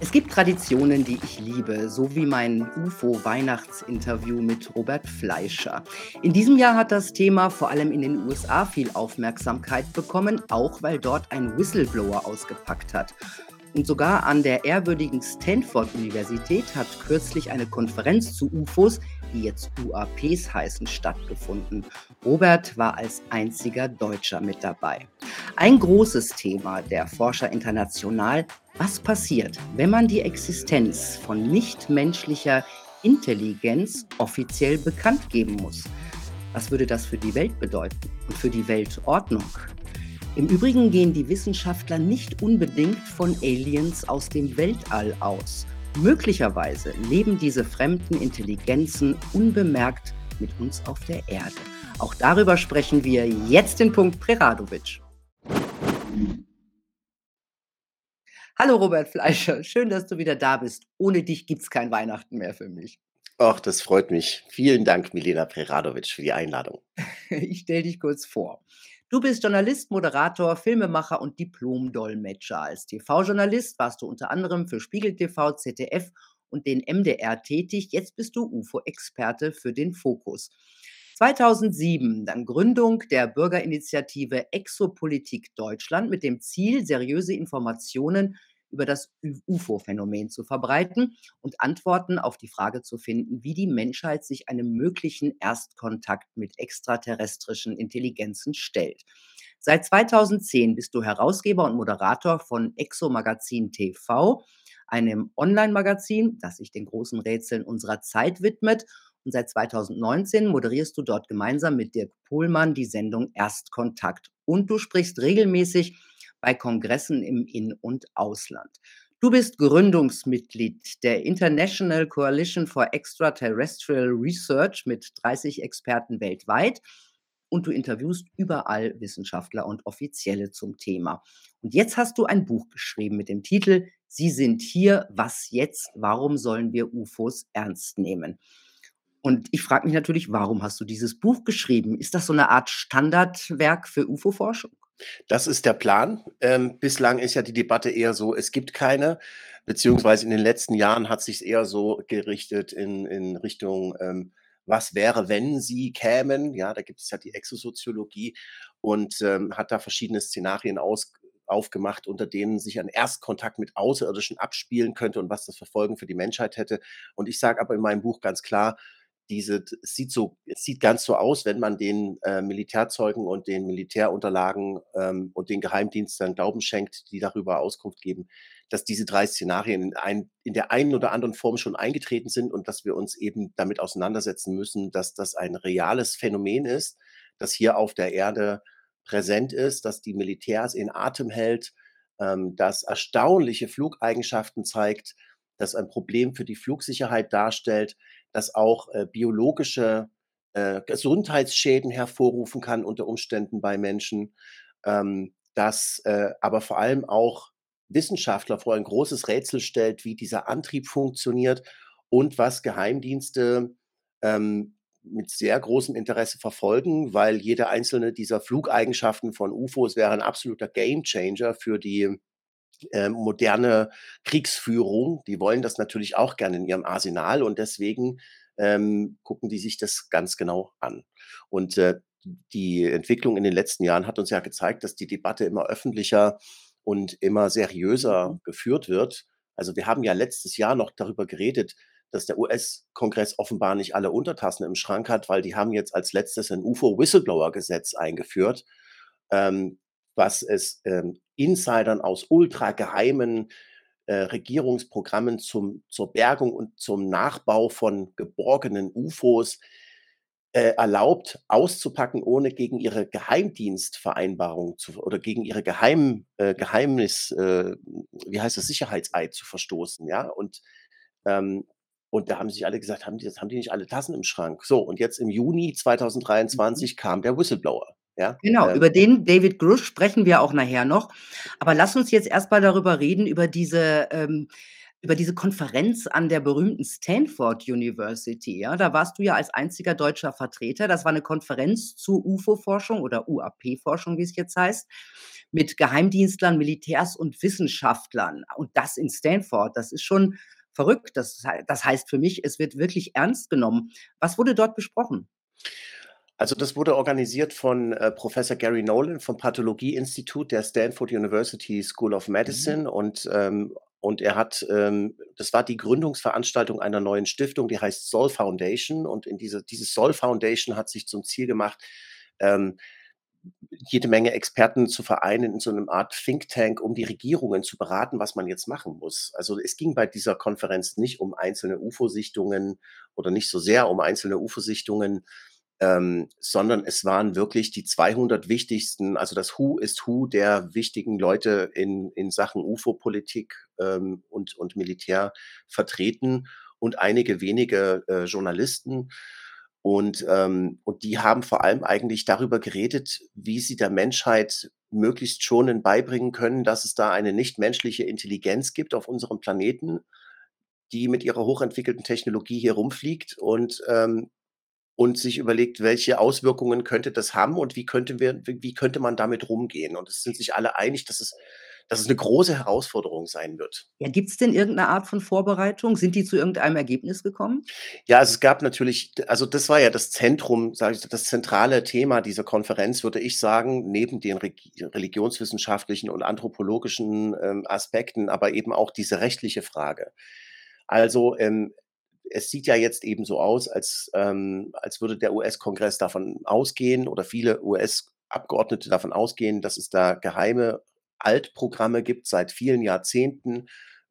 Es gibt Traditionen, die ich liebe, so wie mein UFO-Weihnachtsinterview mit Robert Fleischer. In diesem Jahr hat das Thema vor allem in den USA viel Aufmerksamkeit bekommen, auch weil dort ein Whistleblower ausgepackt hat. Und sogar an der ehrwürdigen Stanford-Universität hat kürzlich eine Konferenz zu UFOs, die jetzt UAPs heißen, stattgefunden. Robert war als einziger Deutscher mit dabei. Ein großes Thema der Forscher international, was passiert, wenn man die Existenz von nichtmenschlicher Intelligenz offiziell bekannt geben muss? Was würde das für die Welt bedeuten und für die Weltordnung? Im Übrigen gehen die Wissenschaftler nicht unbedingt von Aliens aus dem Weltall aus. Möglicherweise leben diese fremden Intelligenzen unbemerkt mit uns auf der Erde. Auch darüber sprechen wir jetzt in Punkt Preradovic. Hallo Robert Fleischer, schön, dass du wieder da bist. Ohne dich gibt es kein Weihnachten mehr für mich. Ach, das freut mich. Vielen Dank, Milena Preradovic, für die Einladung. Ich stelle dich kurz vor. Du bist Journalist, Moderator, Filmemacher und Diplom-Dolmetscher. Als TV-Journalist warst du unter anderem für Spiegel TV, ZDF und den MDR tätig. Jetzt bist du UFO-Experte für den Fokus. 2007 dann Gründung der Bürgerinitiative Exopolitik Deutschland mit dem Ziel, seriöse Informationen über das UFO-Phänomen zu verbreiten und Antworten auf die Frage zu finden, wie die Menschheit sich einem möglichen Erstkontakt mit extraterrestrischen Intelligenzen stellt. Seit 2010 bist du Herausgeber und Moderator von Exo Magazin TV, einem Online-Magazin, das sich den großen Rätseln unserer Zeit widmet. Und seit 2019 moderierst du dort gemeinsam mit Dirk Pohlmann die Sendung Erstkontakt. Und du sprichst regelmäßig bei Kongressen im In- und Ausland. Du bist Gründungsmitglied der International Coalition for Extraterrestrial Research mit 30 Experten weltweit und du interviewst überall Wissenschaftler und Offizielle zum Thema. Und jetzt hast du ein Buch geschrieben mit dem Titel Sie sind hier, was jetzt? Warum sollen wir UFOs ernst nehmen? Und ich frage mich natürlich, warum hast du dieses Buch geschrieben? Ist das so eine Art Standardwerk für UFO-Forschung? Das ist der Plan. Ähm, bislang ist ja die Debatte eher so, es gibt keine, beziehungsweise in den letzten Jahren hat sich eher so gerichtet in, in Richtung, ähm, was wäre, wenn sie kämen? Ja, da gibt es ja die Exosoziologie und ähm, hat da verschiedene Szenarien aus, aufgemacht, unter denen sich ein Erstkontakt mit Außerirdischen abspielen könnte und was das für Folgen für die Menschheit hätte. Und ich sage aber in meinem Buch ganz klar, diese, es sieht so, es sieht ganz so aus, wenn man den äh, Militärzeugen und den Militärunterlagen ähm, und den Geheimdiensten Glauben schenkt, die darüber Auskunft geben, dass diese drei Szenarien in, ein, in der einen oder anderen Form schon eingetreten sind und dass wir uns eben damit auseinandersetzen müssen, dass das ein reales Phänomen ist, das hier auf der Erde präsent ist, dass die Militärs in Atem hält, ähm, das erstaunliche Flugeigenschaften zeigt, das ein Problem für die Flugsicherheit darstellt, das auch äh, biologische äh, Gesundheitsschäden hervorrufen kann unter Umständen bei Menschen, ähm, das äh, aber vor allem auch Wissenschaftler vor ein großes Rätsel stellt, wie dieser Antrieb funktioniert und was Geheimdienste ähm, mit sehr großem Interesse verfolgen, weil jede einzelne dieser Flugeigenschaften von UFOs wäre ein absoluter Gamechanger für die äh, moderne Kriegsführung. Die wollen das natürlich auch gerne in ihrem Arsenal und deswegen ähm, gucken die sich das ganz genau an. Und äh, die Entwicklung in den letzten Jahren hat uns ja gezeigt, dass die Debatte immer öffentlicher und immer seriöser mhm. geführt wird. Also wir haben ja letztes Jahr noch darüber geredet, dass der US-Kongress offenbar nicht alle Untertassen im Schrank hat, weil die haben jetzt als letztes ein UFO-Whistleblower-Gesetz eingeführt, ähm, was es ähm, Insidern aus ultrageheimen äh, Regierungsprogrammen zum, zur Bergung und zum Nachbau von geborgenen UFOs äh, erlaubt, auszupacken, ohne gegen ihre Geheimdienstvereinbarung zu, oder gegen ihre Geheim, äh, Geheimnis, äh, wie heißt das, Sicherheitseid zu verstoßen. Ja? Und, ähm, und da haben sich alle gesagt, haben die, das haben die nicht alle Tassen im Schrank. So, und jetzt im Juni 2023 mhm. kam der Whistleblower. Ja, Genau, ähm, über den David Grush sprechen wir auch nachher noch. Aber lass uns jetzt erst mal darüber reden, über diese, ähm über diese Konferenz an der berühmten Stanford University, ja? Da warst du ja als einziger deutscher Vertreter. Das war eine Konferenz zur UFO-Forschung oder UAP-Forschung, wie es jetzt heißt, mit Geheimdienstlern, Militärs und Wissenschaftlern und das in Stanford. Das ist schon verrückt. Das das heißt für mich, es wird wirklich ernst genommen. Was wurde dort besprochen? Also, das wurde organisiert von, äh, Professor Gary Nolan vom Pathologie-Institut der Stanford University School of Mhm. Medicine und, ähm und er hat, ähm das war die Gründungsveranstaltung einer neuen Stiftung, die heißt Soll Foundation und in diese diese Soll Foundation hat sich zum Ziel gemacht, ähm, jede Menge Experten zu vereinen in so 'nem Art Think Tank, um die Regierungen zu beraten, was man jetzt machen muss. Also, es ging bei dieser Konferenz nicht um einzelne UFO-Sichtungen oder nicht so sehr um einzelne UFO-Sichtungen, ähm, sondern es waren wirklich die 200 wichtigsten also, das Who is Who der wichtigen Leute in in Sachen UFO-Politik, ähm, und und Militär vertreten und einige wenige, äh, Journalisten. Und, ähm und die haben vor allem eigentlich darüber geredet, wie sie der Menschheit möglichst schonend beibringen können, dass es da eine nichtmenschliche Intelligenz gibt auf unserem Planeten, die mit ihrer hochentwickelten Technologie hier rumfliegt und, ähm und sich überlegt, welche Auswirkungen könnte das haben und wie könnten wir wie könnte man damit rumgehen? Und es sind sich alle einig, dass es dass es 'ne große Herausforderung sein wird. Ja, gibt's denn irgend 'ne Art von Vorbereitung? Sind die zu irgendeinem Ergebnis gekommen? Ja, also, es gab natürlich also, das war ja das Zentrum, sage ich das zentrale Thema dieser Konferenz, würde ich sagen, neben den religionswissenschaftlichen und anthropologischen, ähm, Aspekten, aber eben auch diese rechtliche Frage. Also, ähm, es sieht ja jetzt eben so aus, als ähm, als würde der US-Kongress davon ausgehen oder viele US-Abgeordnete davon ausgehen, dass es da geheime Altprogramme gibt seit vielen Jahrzehnten,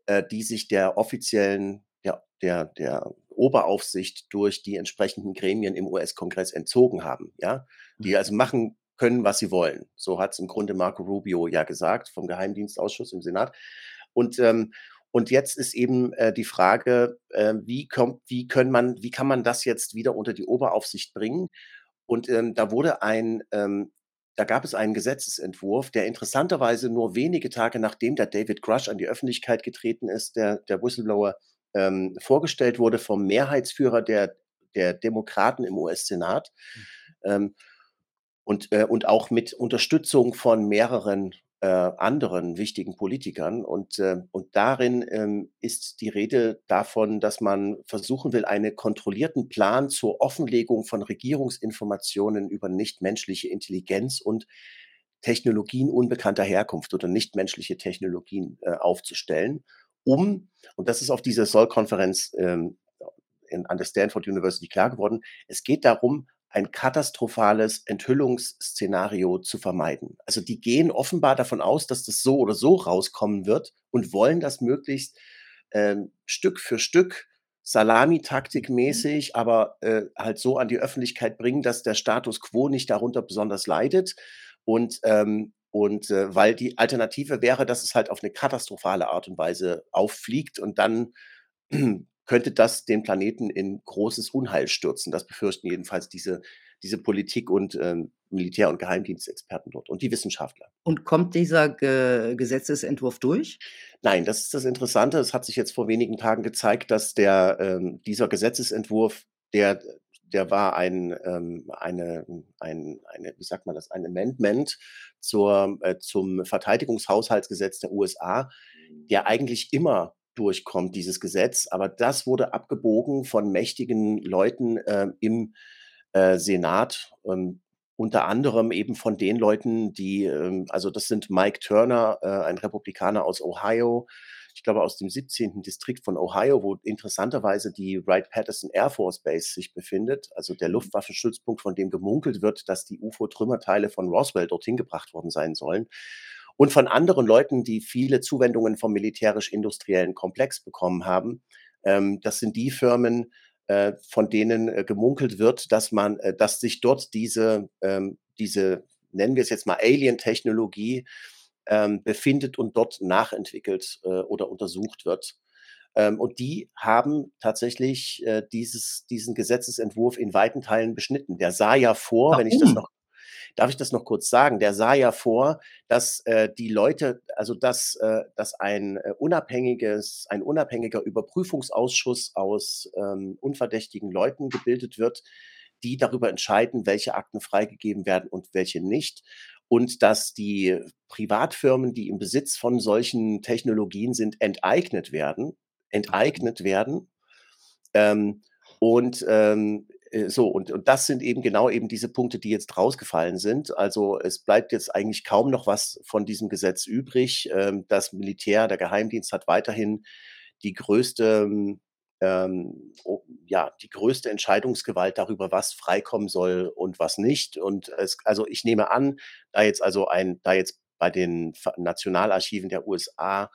äh, die sich der offiziellen der der der Oberaufsicht durch die entsprechenden Gremien im US-Kongress entzogen haben, ja? Die Mhm. also machen können, was sie wollen. So hat's im Grunde Marco Rubio ja gesagt vom Geheimdienstausschuss im Senat. Und, ähm und jetzt ist eben, äh, die Frage, äh, wie kommt wie können man wie kann man das jetzt wieder unter die Oberaufsicht bringen? Und, ähm, da wurde ein ähm, da gab es einen Gesetzesentwurf, der interessanterweise nur wenige Tage, nachdem der David Grush an die Öffentlichkeit getreten ist, der der Whistleblower, ähm, vorgestellt wurde vom Mehrheitsführer der der Demokraten im US-Senat, Mhm. ähm, und äh, und auch mit Unterstützung von mehreren, äh, anderen wichtigen Politikern. Und, äh und darin, ähm, ist die Rede davon, dass man versuchen will, eine kontrollierten Plan zur Offenlegung von Regierungsinformationen über nichtmenschliche Intelligenz und Technologien unbekannter Herkunft oder nichtmenschliche Technologien, äh, aufzustellen, um und das ist auf dieser Soll-Konferenz, ähm, an der Stanford University klar geworden, es geht darum, ein katastrophales Enthüllungsszenario zu vermeiden. Also, die gehen offenbar davon aus, dass das so oder so rauskommen wird und wollen das möglichst, ähm, Stück für Stück Mhm. salamitaktikmäßig, aber, äh, halt so an die Öffentlichkeit bringen, dass der Status quo nicht darunter besonders leidet. Und, ähm und, äh, weil die Alternative wäre, dass es halt auf 'ne katastrophale Art und Weise auffliegt und dann könnte das den Planeten in großes Unheil stürzen. Das befürchten jedenfalls diese diese Politik und, ähm, Militär und Geheimdienstexperten dort und die Wissenschaftler. Und kommt dieser Ge Gesetzesentwurf durch? Nein, das ist das Interessante. Es hat sich jetzt vor wenigen Tagen gezeigt, dass der ähm, dieser Gesetzesentwurf, der der war ein ähm, eine ein eine wie sagt man das, ein Amendment zur äh, zum Verteidigungshaushaltsgesetz der USA, der eigentlich immer durchkommt, dieses Gesetz. Aber das wurde abgebogen von mächtigen Leuten, äh, im, äh, Senat, ähm, unter anderem eben von den Leuten, die, ähm also, das sind Mike Turner, äh, ein Republikaner aus Ohio, ich glaube aus dem 17. Distrikt von Ohio, wo interessanterweise die Wright-Patterson Air Force Base sich befindet, also, der Mhm. Luftwaffenstützpunkt, von dem gemunkelt wird, dass die UFO-Trümmerteile von Roswell dorthin gebracht worden sein sollen. Und von anderen Leuten, die viele Zuwendungen vom militärisch-industriellen Komplex bekommen haben. Ähm, das sind die Firmen, äh, von denen, äh, gemunkelt wird, dass man äh, dass sich dort diese ähm, diese, nennen wir es jetzt mal Alien-Technologie, ähm, befindet und dort nachentwickelt, äh, oder untersucht wird. Ähm, und die haben tatsächlich, äh, dieses diesen Gesetzesentwurf in weiten Teilen beschnitten. Der sah ja vor, wenn ich das Warum? noch darf ich das noch kurz sagen? Der sah ja vor, dass, äh, die Leute also, dass äh, dass ein, äh, unabhängiges ein unabhängiger Überprüfungsausschuss aus, ähm, unverdächtigen Leuten gebildet wird, die darüber entscheiden, welche Akten freigegeben werden und welche nicht. und dass die Privatfirmen, die im Besitz von solchen Technologien sind, enteignet werden enteignet werden. Ähm, und ähm, äh, so, und, und das sind eben genau eben diese Punkte, die jetzt rausgefallen sind. Also es bleibt jetzt eigentlich kaum noch was von diesem Gesetz übrig. Ähm, das Militär, der Geheimdienst hat weiterhin die größte, ähm, ja, die größte Entscheidungsgewalt darüber, was freikommen soll und was nicht. Und es, also ich nehme an, da jetzt also ein, da jetzt bei den Nationalarchiven der USA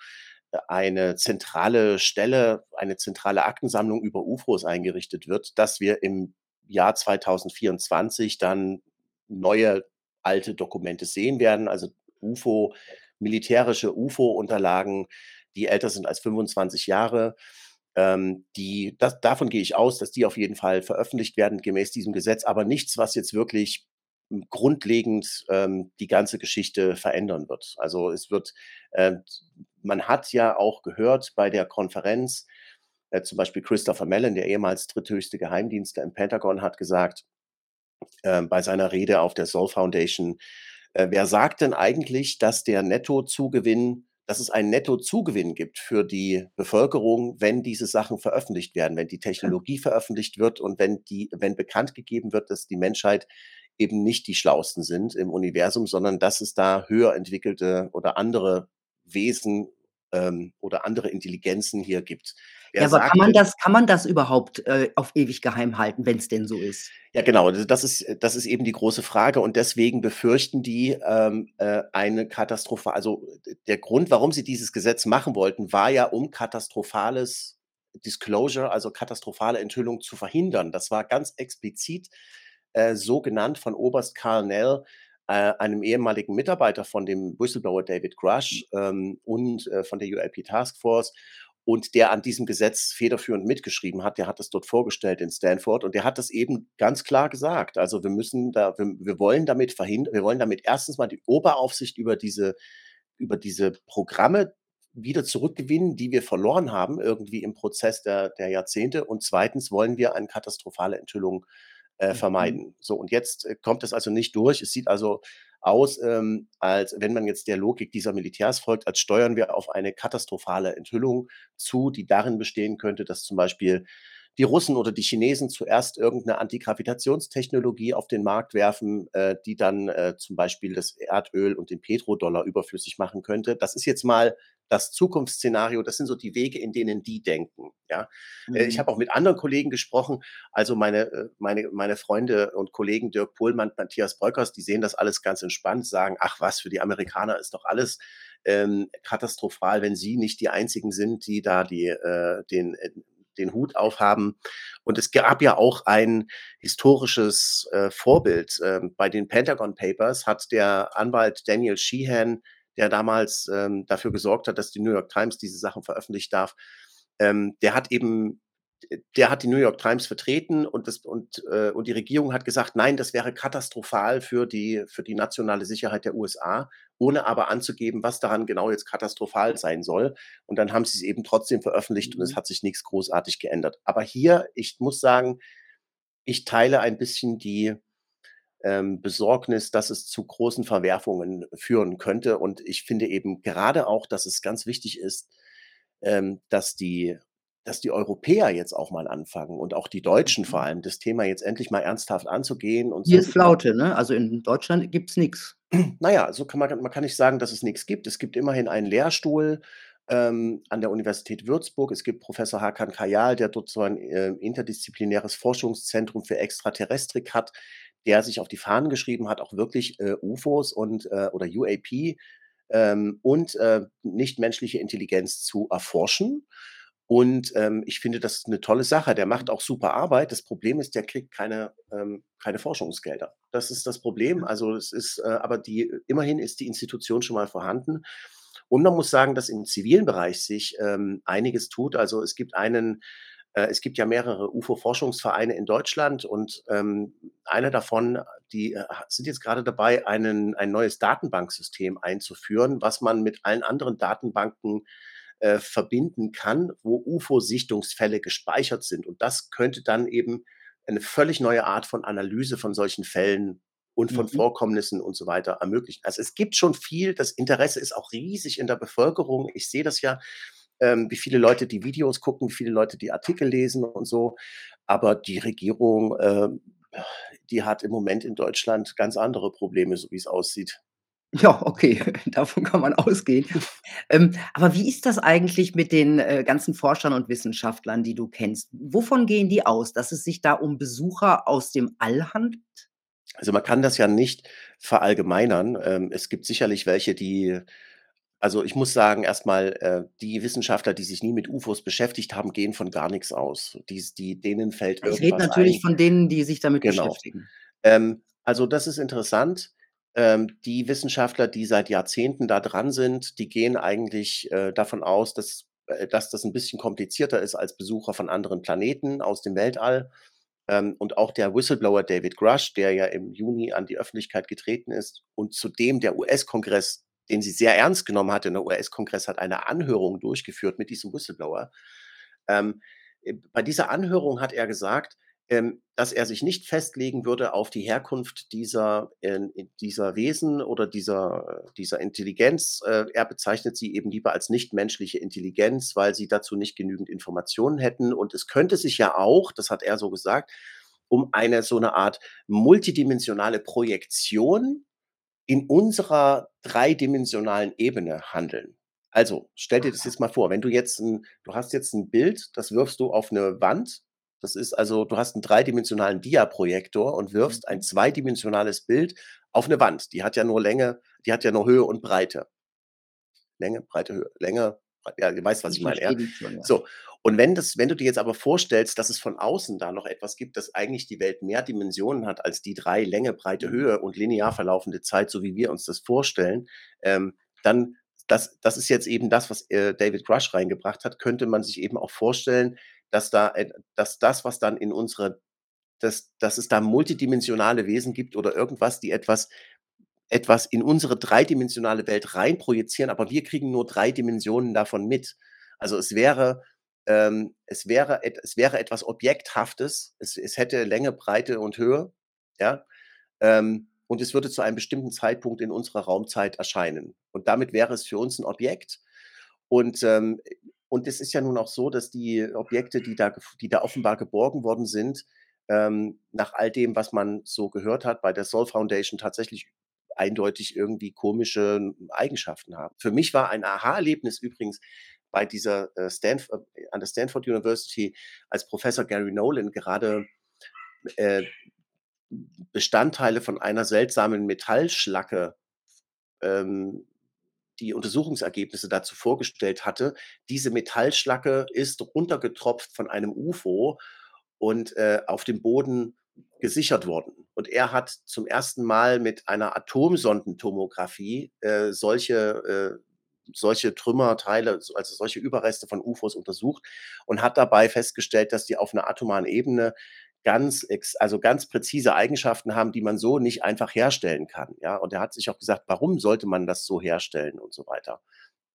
eine zentrale Stelle, eine zentrale Aktensammlung über UFOs eingerichtet wird, dass wir im Jahr 2024 dann neue alte Dokumente sehen werden, also UFO, militärische UFO-Unterlagen, die älter sind als 25 Jahre. Ähm, die, das, davon gehe ich aus, dass die auf jeden Fall veröffentlicht werden gemäß diesem Gesetz, aber nichts, was jetzt wirklich grundlegend ähm, die ganze Geschichte verändern wird. Also es wird, äh, man hat ja auch gehört bei der Konferenz, äh, zum Beispiel Christopher Mellon, der ehemals dritthöchste Geheimdienstler im Pentagon, hat gesagt, äh, bei seiner Rede auf der Soul Foundation, äh, wer sagt denn eigentlich, dass der Nettozugewinn dass es einen Nettozugewinn gibt für die Bevölkerung, wenn diese Sachen veröffentlicht werden, wenn die Technologie veröffentlicht wird und wenn die, wenn bekannt gegeben wird, dass die Menschheit eben nicht die Schlausten sind im Universum, sondern dass es da höher entwickelte oder andere Wesen ähm, oder andere Intelligenzen hier gibt. Ja, aber kann man das kann man das überhaupt, äh, auf ewig geheim halten, wenn es denn so ist? Ja, genau. Also das ist das ist eben die große Frage und deswegen befürchten die, ähm, äh, eine Katastrophe also, der Grund, warum sie dieses Gesetz machen wollten, war ja, um katastrophales Disclosure, also katastrophale Enthüllung zu verhindern. Das war ganz explizit, äh, so genannt von Oberst Karl Nell, äh, einem ehemaligen Mitarbeiter von dem Whistleblower David Grush, ähm, und, äh, von der UAP Task Force und der an diesem Gesetz federführend mitgeschrieben hat, der hat das dort vorgestellt in Stanford und der hat das eben ganz klar gesagt. Also wir müssen da, wir, wir wollen damit verhindern, wir wollen damit erstens mal die Oberaufsicht über diese, über diese Programme wieder zurückgewinnen, die wir verloren haben, irgendwie im Prozess der, der Jahrzehnte. Und zweitens wollen wir eine katastrophale Enthüllung äh, mhm. vermeiden. So, und jetzt äh, kommt es also nicht durch. Es sieht also aus, ähm, als wenn man jetzt der Logik dieser Militärs folgt, als steuern wir auf eine katastrophale Enthüllung zu, die darin bestehen könnte, dass zum Beispiel die Russen oder die Chinesen zuerst irgendeine Antigravitationstechnologie auf den Markt werfen, äh, die dann äh, zum Beispiel das Erdöl und den Petrodollar überflüssig machen könnte. Das ist jetzt mal das Zukunftsszenario, das sind so die Wege, in denen die denken. Ja, äh, mhm. ich habe auch mit anderen Kollegen gesprochen, also meine äh, meine meine Freunde und Kollegen Dirk Pohlmann, Matthias Bröckers, die sehen das alles ganz entspannt, sagen, ach was, für die Amerikaner ist doch alles ähm, katastrophal, wenn sie nicht die einzigen sind, die da die äh, den äh, den Hut aufhaben. Und es gab ja auch ein historisches äh, Vorbild. Ähm, bei den Pentagon Papers hat der Anwalt Daniel Sheehan der damals ähm, dafür gesorgt hat, dass die New York Times diese Sachen veröffentlicht darf, ähm, der hat eben der hat die New York Times vertreten und, das, und, äh, und die Regierung hat gesagt, nein, das wäre katastrophal für die, für die nationale Sicherheit der USA, ohne aber anzugeben, was daran genau jetzt katastrophal sein soll. Und dann haben sie es eben trotzdem veröffentlicht und es mhm. hat sich nichts großartig geändert. Aber hier, ich muss sagen, ich teile ein bisschen die, ähm, Besorgnis, dass es zu großen Verwerfungen führen könnte. Und ich finde eben gerade auch, dass es ganz wichtig ist, ähm, dass die dass die Europäer jetzt auch mal anfangen und auch die Deutschen vor mhm. allem, das Thema jetzt endlich mal ernsthaft anzugehen und Hier ist Flaute, ne? Also in Deutschland gibt es nichts. Naja, so kann man man kann nicht sagen, dass es nichts gibt. Es gibt immerhin einen Lehrstuhl, ähm, an der Universität Würzburg. Es gibt Professor Hakan Kayal, der dort so ein, äh, interdisziplinäres Forschungszentrum für Extraterrestrik hat der sich auf die Fahnen geschrieben hat, auch wirklich äh, UFOs und äh, oder UAP ähm, und äh, nichtmenschliche Intelligenz zu erforschen. Und ähm, ich finde, das ist eine tolle Sache. Der macht auch super Arbeit. Das Problem ist, der kriegt keine, ähm, keine Forschungsgelder. Das ist das Problem. Also es ist, äh, aber die, immerhin ist die Institution schon mal vorhanden. Und man muss sagen, dass im zivilen Bereich sich ähm, einiges tut. Also es gibt einen es gibt ja mehrere UFO-Forschungsvereine in Deutschland und ähm, einer davon, die äh, sind jetzt gerade dabei, einen, ein neues Datenbanksystem einzuführen, was man mit allen anderen Datenbanken äh, verbinden kann, wo UFO-Sichtungsfälle gespeichert sind. Und das könnte dann eben eine völlig neue Art von Analyse von solchen Fällen und von Mhm. Vorkommnissen und so weiter ermöglichen. Also, es gibt schon viel, das Interesse ist auch riesig in der Bevölkerung. Ich sehe das ja, ähm, wie viele Leute die Videos gucken, wie viele Leute die Artikel lesen und so. Aber die Regierung, ähm, die hat im Moment in Deutschland ganz andere Probleme, so wie es aussieht. Ja, okay, davon kann man ausgehen. Ähm, aber wie ist das eigentlich mit den, äh, ganzen Forschern und Wissenschaftlern, die du kennst? Wovon gehen die aus? Dass es sich da um Besucher aus dem All handelt? Also, man kann das ja nicht verallgemeinern. Ähm, es gibt sicherlich welche, die also, ich muss sagen, erst mal, äh, die Wissenschaftler, die sich nie mit UFOs beschäftigt haben, gehen von gar nix aus. Dies die denen fällt Ich rede irgendwas natürlich ein. von denen, die sich damit Genau. beschäftigen. Ähm, also, das ist interessant. Ähm, die Wissenschaftler, die seit Jahrzehnten da dran sind, die gehen eigentlich, äh, davon aus, dass äh, dass das 'n bisschen komplizierter ist als Besucher von anderen Planeten aus dem Weltall. Ähm, und auch der Whistleblower David Grush, der ja im Juni an die Öffentlichkeit getreten ist und zudem der US-Kongress, den sie sehr ernst genommen hat, der US-Kongress hat eine Anhörung durchgeführt mit diesem Whistleblower. Ähm, äh, bei dieser Anhörung hat er gesagt, ähm, dass er sich nicht festlegen würde auf die Herkunft dieser ähm, dieser Wesen oder dieser dieser Intelligenz. Äh, er bezeichnet sie eben lieber als nichtmenschliche Intelligenz, weil sie dazu nicht genügend Informationen hätten. Und es könnte sich ja auch, das hat er so gesagt, um eine so 'ne Art multidimensionale Projektion in unserer dreidimensionalen Ebene handeln. Also, stell dir das jetzt mal vor, wenn du jetzt 'n du hast jetzt 'n Bild, das wirfst du auf 'ne Wand. Das ist also du hast 'n dreidimensionalen Diaprojektor und wirfst ein Mhm. zweidimensionales Bild auf 'ne Wand. Die hat ja nur Länge die hat ja nur Höhe und Breite. Länge, Breite, Höhe, Länge, ja, du weißt, was Ich ich meine, schon, ja. So, und wenn das wenn du dir jetzt aber vorstellst, dass es von außen da noch etwas gibt, das eigentlich die Welt mehr Dimensionen hat als die 3 Länge, Breite, Mhm. Höhe und linear verlaufende Zeit, so wie wir uns das vorstellen, ähm, dann das das ist jetzt eben das, was, äh, David Grush reingebracht hat, könnte man sich eben auch vorstellen, dass da et dass das, was dann in unsere dass dass es da multidimensionale Wesen gibt oder irgendwas, die etwas etwas in unsere dreidimensionale Welt reinprojizieren, aber wir kriegen nur 3 Dimensionen davon mit. Also, es wäre ähm, es wäre es wäre etwas Objekthaftes. Es es hätte Länge, Breite und Höhe, ja? Ähm, und es würde zu einem bestimmten Zeitpunkt in unserer Raumzeit erscheinen. Und damit wäre es für uns 'n Objekt. Und, ähm und es ist ja nun auch so, dass die Objekte, die da die da offenbar geborgen worden sind, ähm, nach all dem, was man so gehört hat, bei der Soul Foundation tatsächlich eindeutig irgendwie komische Eigenschaften haben. Für mich war ein Aha-Erlebnis übrigens bei dieser, äh, Stanf äh, an der Stanford University, als Professor Gary Nolan gerade, äh, Bestandteile von einer seltsamen Metallschlacke, ähm, die Untersuchungsergebnisse dazu vorgestellt hatte. Diese Metallschlacke ist runtergetropft von einem UFO und, äh, auf dem Boden gesichert worden. Und er hat zum 1. Mal mit einer Atomsondentomographie, äh, solche äh, solche Trümmerteile, also, solche Überreste von UFOs untersucht und hat dabei festgestellt, dass die auf 'ner atomaren Ebene ganz also, ganz präzise Eigenschaften haben, die man so nicht einfach herstellen kann, ja? Und er hat sich auch gesagt: „Warum sollte man das so herstellen?“ und so weiter.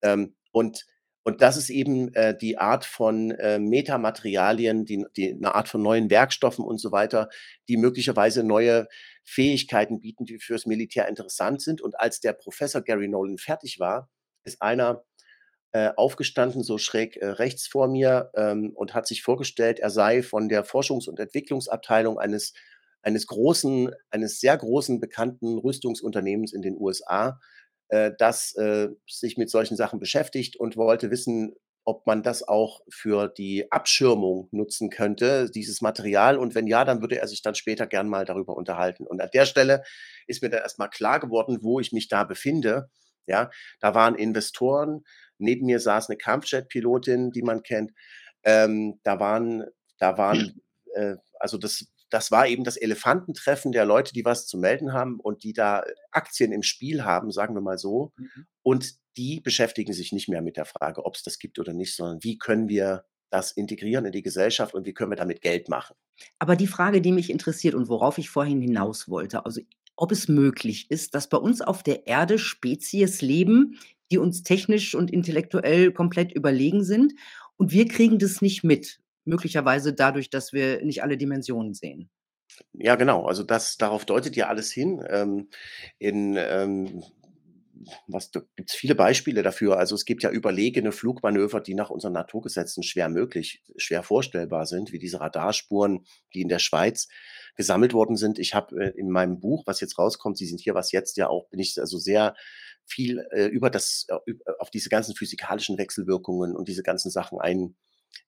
Ähm, und und das ist eben, äh, die Art von, äh, Metamaterialien, die die 'ne Art von neuen Werkstoffen und so weiter, die möglicherweise neue Fähigkeiten bieten, die fürs Militär interessant sind. Und als der Professor Gary Nolan fertig war, ist einer, äh, aufgestanden, so schräg, äh, rechts vor mir, ähm, und hat sich vorgestellt, er sei von der Forschungs und Entwicklungsabteilung eines eines großen eines sehr großen bekannten Rüstungsunternehmens in den USA, äh, das, sich mit solchen Sachen beschäftigt und wollte wissen, ob man das auch für die Abschirmung nutzen könnte, dieses Material. Und wenn ja, dann würde er sich dann später gern mal darüber unterhalten. Und an der Stelle ist mir dann erst mal klar geworden, wo ich mich da befinde, ja? Da waren Investoren, neben mir saß 'ne Kampfjet-Pilotin, die man kennt. Ähm, da waren da waren, äh also, das das war eben das Elefantentreffen der Leute, die was zu melden haben und die da Aktien im Spiel haben, sagen wir mal so. Mhm. Und die beschäftigen sich nicht mehr mit der Frage, ob's das gibt oder nicht, sondern wie können wir das integrieren in die Gesellschaft und wie können wir damit Geld machen? Aber die Frage, die mich interessiert und worauf ich vorhin hinaus wollte, also, ob es möglich ist, dass bei uns auf der Erde Spezies leben, die uns technisch und intellektuell komplett überlegen sind und wir kriegen das nicht mit, möglicherweise dadurch, dass wir nicht alle Dimensionen sehen. Ja, genau. Also das darauf deutet ja alles hin. Ähm, in, ähm, was da gibt's viele Beispiele dafür. Also, es gibt ja überlegene Flugmanöver, die nach unseren Naturgesetzen schwer möglich schwer vorstellbar sind, wie diese Radarspuren, die in der Schweiz gesammelt worden sind. Ich habe, äh, in meinem Buch, was jetzt rauskommt, „Sie sind hier, was jetzt?“ ja auch bin ich also sehr viel, äh, über das äh, auf diese ganzen physikalischen Wechselwirkungen und diese ganzen Sachen ein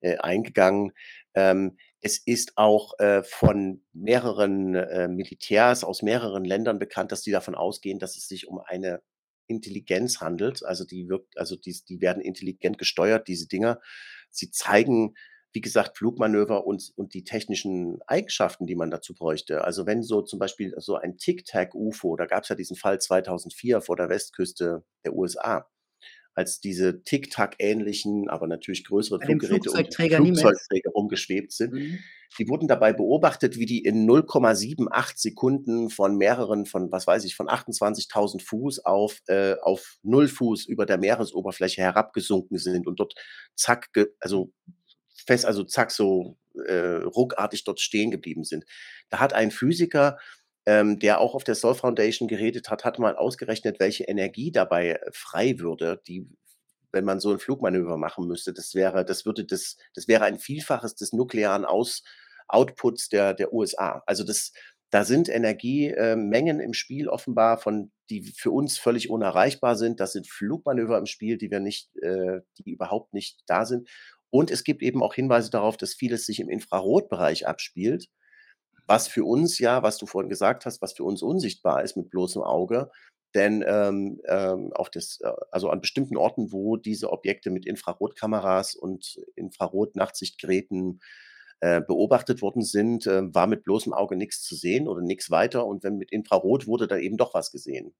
äh, eingegangen. Ähm, es ist auch, äh, von mehreren, äh, Militärs aus mehreren Ländern bekannt, dass die davon ausgehen, dass es sich um eine Intelligenz handelt. Also, die wirkt also, dies die werden intelligent gesteuert, diese Dinger. Sie zeigen, wie gesagt, Flugmanöver und und die technischen Eigenschaften, die man dazu bräuchte. Also, wenn so zum Beispiel so ein Tic-Tac-UFO, da gab's ja diesen Fall 2004 vor der Westküste der USA, als diese Tic-Tac-ähnlichen, aber natürlich größere Fluggeräte den Flugzeugträger rumgeschwebt sind. Mhm. Die wurden dabei beobachtet, wie die in 0,78 Sekunden von mehreren von, was weiß ich, von 28.000 Fuß auf äh, auf 0 Fuß über der Meeresoberfläche herabgesunken sind und dort zack also fest also zack, so, äh, ruckartig dort stehen geblieben sind. Da hat ein Physiker, ähm, der auch auf der Sol Foundation geredet hat, hat mal ausgerechnet, welche Energie dabei, äh, frei würde, die wenn man so 'n Flugmanöver machen müsste. Das wäre das würde das das wäre ein Vielfaches des nuklearen Aus Outputs der der USA. Also, das da sind Energie äh, Mengen im Spiel offenbar, von die für uns völlig unerreichbar sind. Das sind Flugmanöver im Spiel, die wir nicht äh, die überhaupt nicht da sind. Und es gibt eben auch Hinweise darauf, dass vieles sich im Infrarotbereich abspielt, was für uns ja, was du vorhin gesagt hast, was für uns unsichtbar ist mit bloßem Auge. Denn, ähm, ähm, auf das äh, also an bestimmten Orten, wo diese Objekte mit Infrarotkameras und Infrarot-Nachtsichtgeräten, äh, beobachtet worden sind, äh, war mit bloßem Auge nix zu sehen oder nix weiter. Und wenn mit Infrarot wurde da eben doch was gesehen.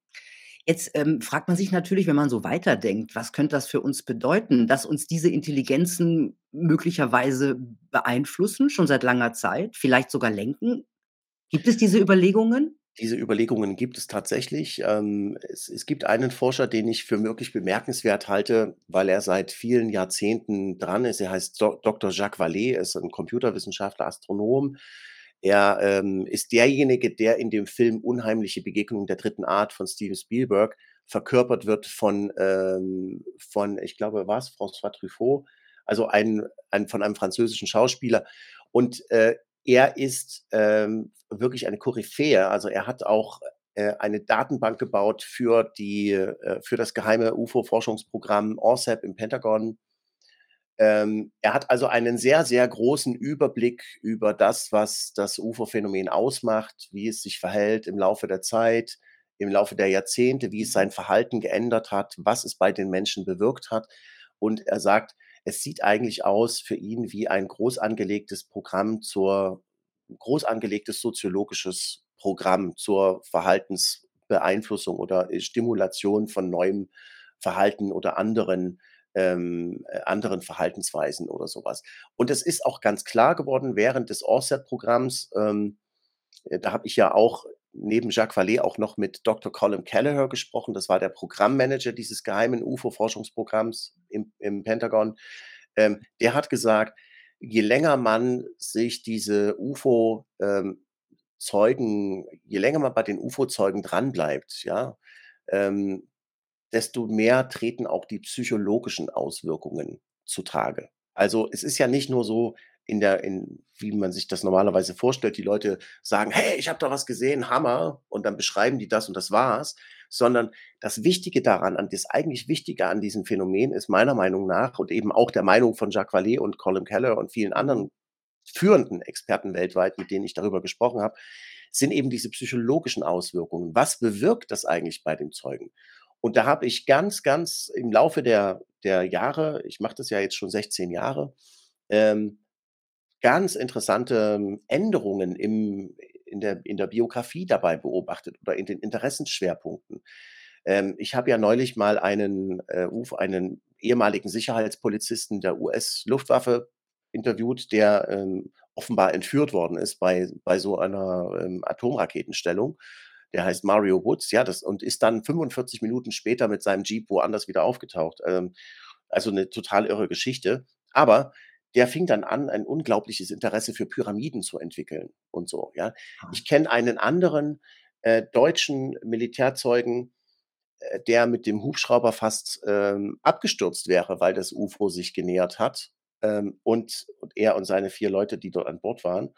Jetzt, ähm, fragt man sich natürlich, wenn man so weiterdenkt: „Was könnte das für uns bedeuten, dass uns diese Intelligenzen möglicherweise beeinflussen, schon seit langer Zeit, vielleicht sogar lenken?“ Gibt es diese Überlegungen? Diese Überlegungen gibt es tatsächlich. Ähm, es es gibt einen Forscher, den ich für wirklich bemerkenswert halte, weil er seit vielen Jahrzehnten dran ist. Er heißt Doktor Jacques Vallée, ist 'n Computerwissenschaftler, Astronom. Er, ähm, ist derjenige, der in dem Film „Unheimliche Begegnungen der 3. Art“ von Steven Spielberg verkörpert wird von, ähm von, ich glaube, war's François Truffaut, also ein ein von einem französischen Schauspieler. Und, äh, er ist, ähm, wirklich eine Koryphäe. Also, er hat auch, äh, eine Datenbank gebaut für die äh, für das geheime UFO-Forschungsprogramm ORCEP im Pentagon. Ähm, er hat also einen sehr, sehr großen Überblick über das, was das UFO-Phänomen ausmacht, wie es sich verhält im Laufe der Zeit, im Laufe der Jahrzehnte, wie es sein Verhalten geändert hat, was es bei den Menschen bewirkt hat. Und er sagt, es sieht eigentlich aus für ihn wie ein groß angelegtes Programm zur groß angelegtes soziologisches Programm zur Verhaltensbeeinflussung oder, äh, Stimulation von neuem Verhalten oder anderen ähm, äh, anderen Verhaltensweisen oder so was. Und es ist auch ganz klar geworden während des ORCEP-Programms, ähm, äh, da habe ich ja auch neben Jacques Vallée auch noch mit Doktor Colin Kelleher gesprochen. Das war der Programmmanager dieses geheimen UFO-Forschungsprogramms im im Pentagon. Ähm, der hat gesagt, je länger man sich diese UFO, ähm, je länger man bei den UFO-Zeugen dranbleibt, ja, ähm, desto mehr treten auch die psychologischen Auswirkungen zutage. Also, es ist ja nicht nur so in der in wie man sich das normalerweise vorstellt, die Leute sagen: „Hey, ich habe da was gesehen, Hammer!“ Und dann beschreiben die das und das war's. Sondern das Wichtige daran an das eigentlich Wichtige an diesem Phänomen ist meiner Meinung nach und eben auch der Meinung von Jacques Vallée und Colin Kelleher und vielen anderen führenden Experten weltweit, mit denen ich darüber gesprochen habe, sind eben diese psychologischen Auswirkungen. Was bewirkt das eigentlich bei den Zeugen? Und da habe ich ganz, ganz im Laufe der der Jahre ich mache das ja jetzt schon 16 Jahre, ähm, ganz interessante Änderungen im in der in der Biografie dabei beobachtet oder in den Interessensschwerpunkten. Ähm, ich habe ja neulich mal einen, äh, einen ehemaligen Sicherheitspolizisten der US-Luftwaffe interviewt, der, ähm, offenbar entführt worden ist bei bei so einer, ähm, Atomraketenstellung. Der heißt Mario Woods, ja, das und ist dann 45 Minuten später mit seinem Jeep woanders wieder aufgetaucht. Ähm, also 'ne total irre Geschichte. Aber der fing dann an, ein unglaubliches Interesse für Pyramiden zu entwickeln und so, ja. Ah. Ich kenne einen anderen, äh, deutschen Militärzeugen, äh, der mit dem Hubschrauber fast, ähm, abgestürzt wäre, weil das UFO sich genähert hat, ähm, und und er und seine 4 Leute, die dort an Bord waren.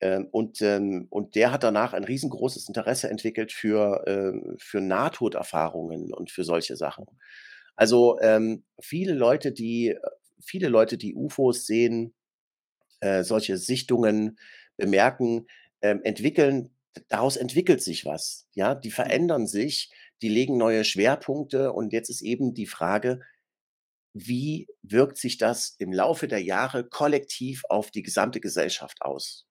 Ähm, und, ähm und der hat danach ein riesengroßes Interesse entwickelt für, ähm für Nahtoderfahrungen und für solche Sachen. Also, ähm, viele Leute, die äh, viele Leute, die UFOs sehen, äh, solche Sichtungen bemerken, ähm, entwickeln daraus entwickelt sich was, ja? Die verändern sich, die legen neue Schwerpunkte und jetzt ist eben die Frage, wie wirkt sich das im Laufe der Jahre kollektiv auf die gesamte Gesellschaft aus?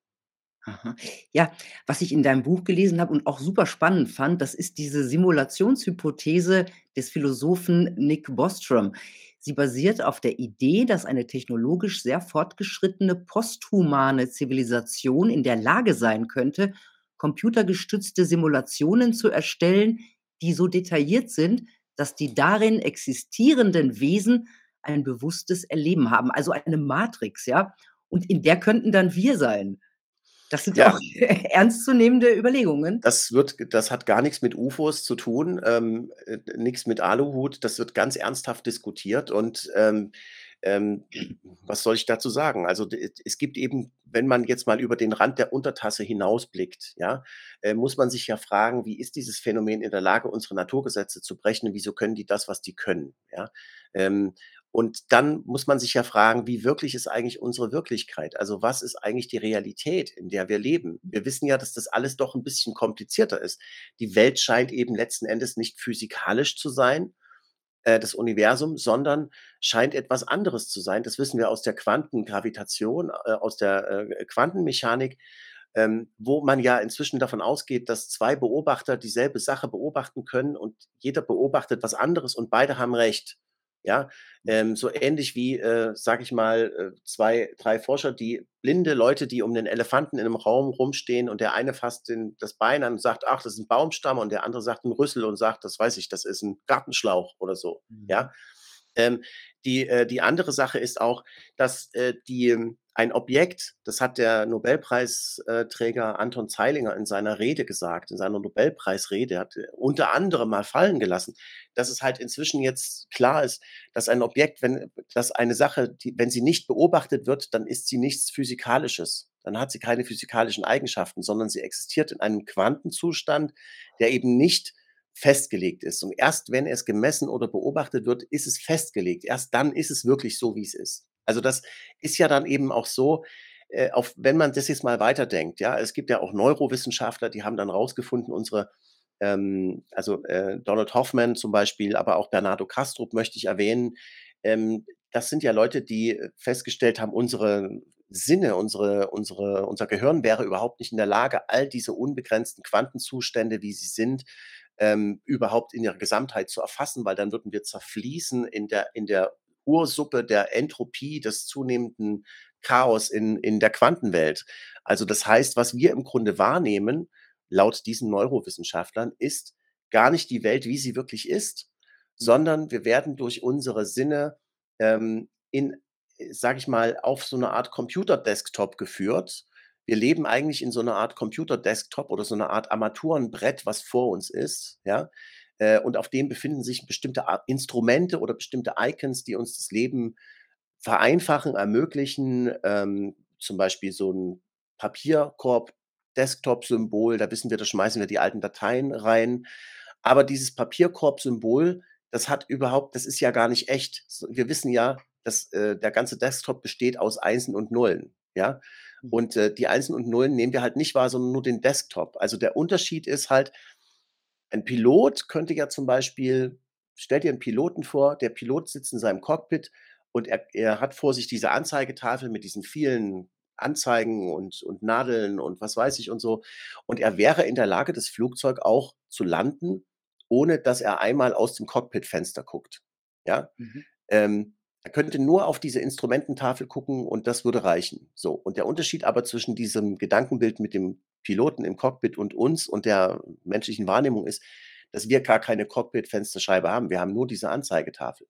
Aha. Ja, was ich in deinem Buch gelesen habe und auch super spannend fand, das ist diese Simulationshypothese des Philosophen Nick Bostrom. Sie basiert auf der Idee, dass eine technologisch sehr fortgeschrittene posthumane Zivilisation in der Lage sein könnte, computergestützte Simulationen zu erstellen, die so detailliert sind, dass die darin existierenden Wesen ein bewusstes Erleben haben, also eine Matrix, ja? Und in der könnten dann wir sein. Das sind auch Ja. ernstzunehmende Überlegungen. Das wird das hat gar nix mit UFOs zu tun, ähm, äh, nix mit Aluhut. Das wird ganz ernsthaft diskutiert und, ähm, ähm, was soll ich dazu sagen? Also, es gibt eben wenn man jetzt mal über den Rand der Untertasse hinausblickt, ja, äh, muss man sich ja fragen: „Wie ist dieses Phänomen in der Lage, unsere Naturgesetze zu brechen und wieso können die das, was die können?“ Ja? Ähm, und dann muss man sich ja fragen: „Wie wirklich ist eigentlich unsere Wirklichkeit? Also, was ist eigentlich die Realität, in der wir leben?“ Wir wissen ja, dass das alles doch 'n bisschen komplizierter ist. Die Welt scheint eben letzten Endes nicht physikalisch zu sein, äh, das Universum, sondern scheint etwas anderes zu sein. Das wissen wir aus der Quantengravitation, äh, aus der, äh, Quantenmechanik, ähm, wo man ja inzwischen davon ausgeht, dass 2 Beobachter dieselbe Sache beobachten können und jeder beobachtet was anderes und beide haben recht, ja? Ähm, so ähnlich wie, äh, sage ich mal, äh, 2, 3 Forscher, die blinde Leute, die um den Elefanten in 'nem Raum rumstehen und der eine fasst den das Bein an und sagt: „Ach, das ist 'n Baumstamm“ und der andere sagt: „'N Rüssel“ und sagt: „Das weiß ich, das ist 'n Gartenschlauch“ oder so, Mhm. ja? Ähm, die äh, die andere Sache ist auch, dass, äh, die ein Objekt, das hat der Nobelpreis äh, Träger Anton Zeilinger in seiner Rede gesagt, in seiner Nobelpreisrede. Hat, äh, unter anderem mal fallen gelassen, dass es halt inzwischen jetzt klar ist, dass ein Objekt, wenn dass eine Sache, die wenn sie nicht beobachtet wird, dann ist sie nichts Physikalisches. Dann hat sie keine physikalischen Eigenschaften, sondern sie existiert in einem Quantenzustand, der eben nicht festgelegt ist. Und erst wenn es gemessen oder beobachtet wird, ist es festgelegt. Erst dann ist es wirklich so, wie's ist. Also, das ist ja dann eben auch so, äh, auf wenn man das jetzt mal weiterdenkt, ja? Es gibt ja auch Neurowissenschaftler, die haben dann rausgefunden, unsere, ähm also, äh, Donald Hoffman zum Beispiel, aber auch Bernardo Kastrup möchte ich erwähnen. Ähm, das sind ja Leute, die, festgestellt haben, unsere Sinne, unsere unsere unser Gehirn wäre überhaupt nicht in der Lage, all diese unbegrenzten Quantenzustände, wie sie sind, ähm, überhaupt in ihrer Gesamtheit zu erfassen, weil dann würden wir zerfließen in der in der Ursuppe der Entropie des zunehmenden Chaos in in der Quantenwelt. Also, das heißt, was wir im Grunde wahrnehmen, laut diesen Neurowissenschaftlern, ist gar nicht die Welt, wie sie wirklich ist, sondern wir werden durch unsere Sinne, ähm, in, sage ich mal, auf so 'ne Art Computer-Desktop geführt. Wir leben eigentlich in so 'ner Art Computer-Desktop oder so 'ne Art Armaturenbrett, was vor uns ist, ja? Äh, und auf dem befinden sich bestimmte Instrumente oder bestimmte Icons, die uns das Leben vereinfachen, ermöglichen, ähm, zum Beispiel so 'n Papierkorb-Desktop-Symbol, da wissen wir, da schmeißen wir die alten Dateien rein. Aber dieses Papierkorb-Symbol, das hat überhaupt das ist ja gar nicht echt. Wir wissen ja, dass, äh, der ganze Desktop besteht aus Einsen und Nullen, ja? Mhm. Und, äh, die Einsen und Nullen nehmen wir halt nicht wahr, sondern nur den Desktop. Also, der Unterschied ist halt ein Pilot könnte ja zum Beispiel stell dir 'n Piloten vor, der Pilot sitzt in seinem Cockpit und er er hat vor sich diese Anzeigetafel mit diesen vielen Anzeigen und und Nadeln und was weiß ich und so. Und er wäre in der Lage, das Flugzeug auch zu landen, ohne dass er einmal aus dem Cockpitfenster guckt, ja? Mhm. Ähm, er könnte nur auf diese Instrumententafel gucken und das würde reichen, so. Und der Unterschied aber zwischen diesem Gedankenbild mit dem Piloten im Cockpit und uns und der menschlichen Wahrnehmung ist, dass wir gar keine Cockpitfensterscheibe haben. Wir haben nur diese Anzeigetafel.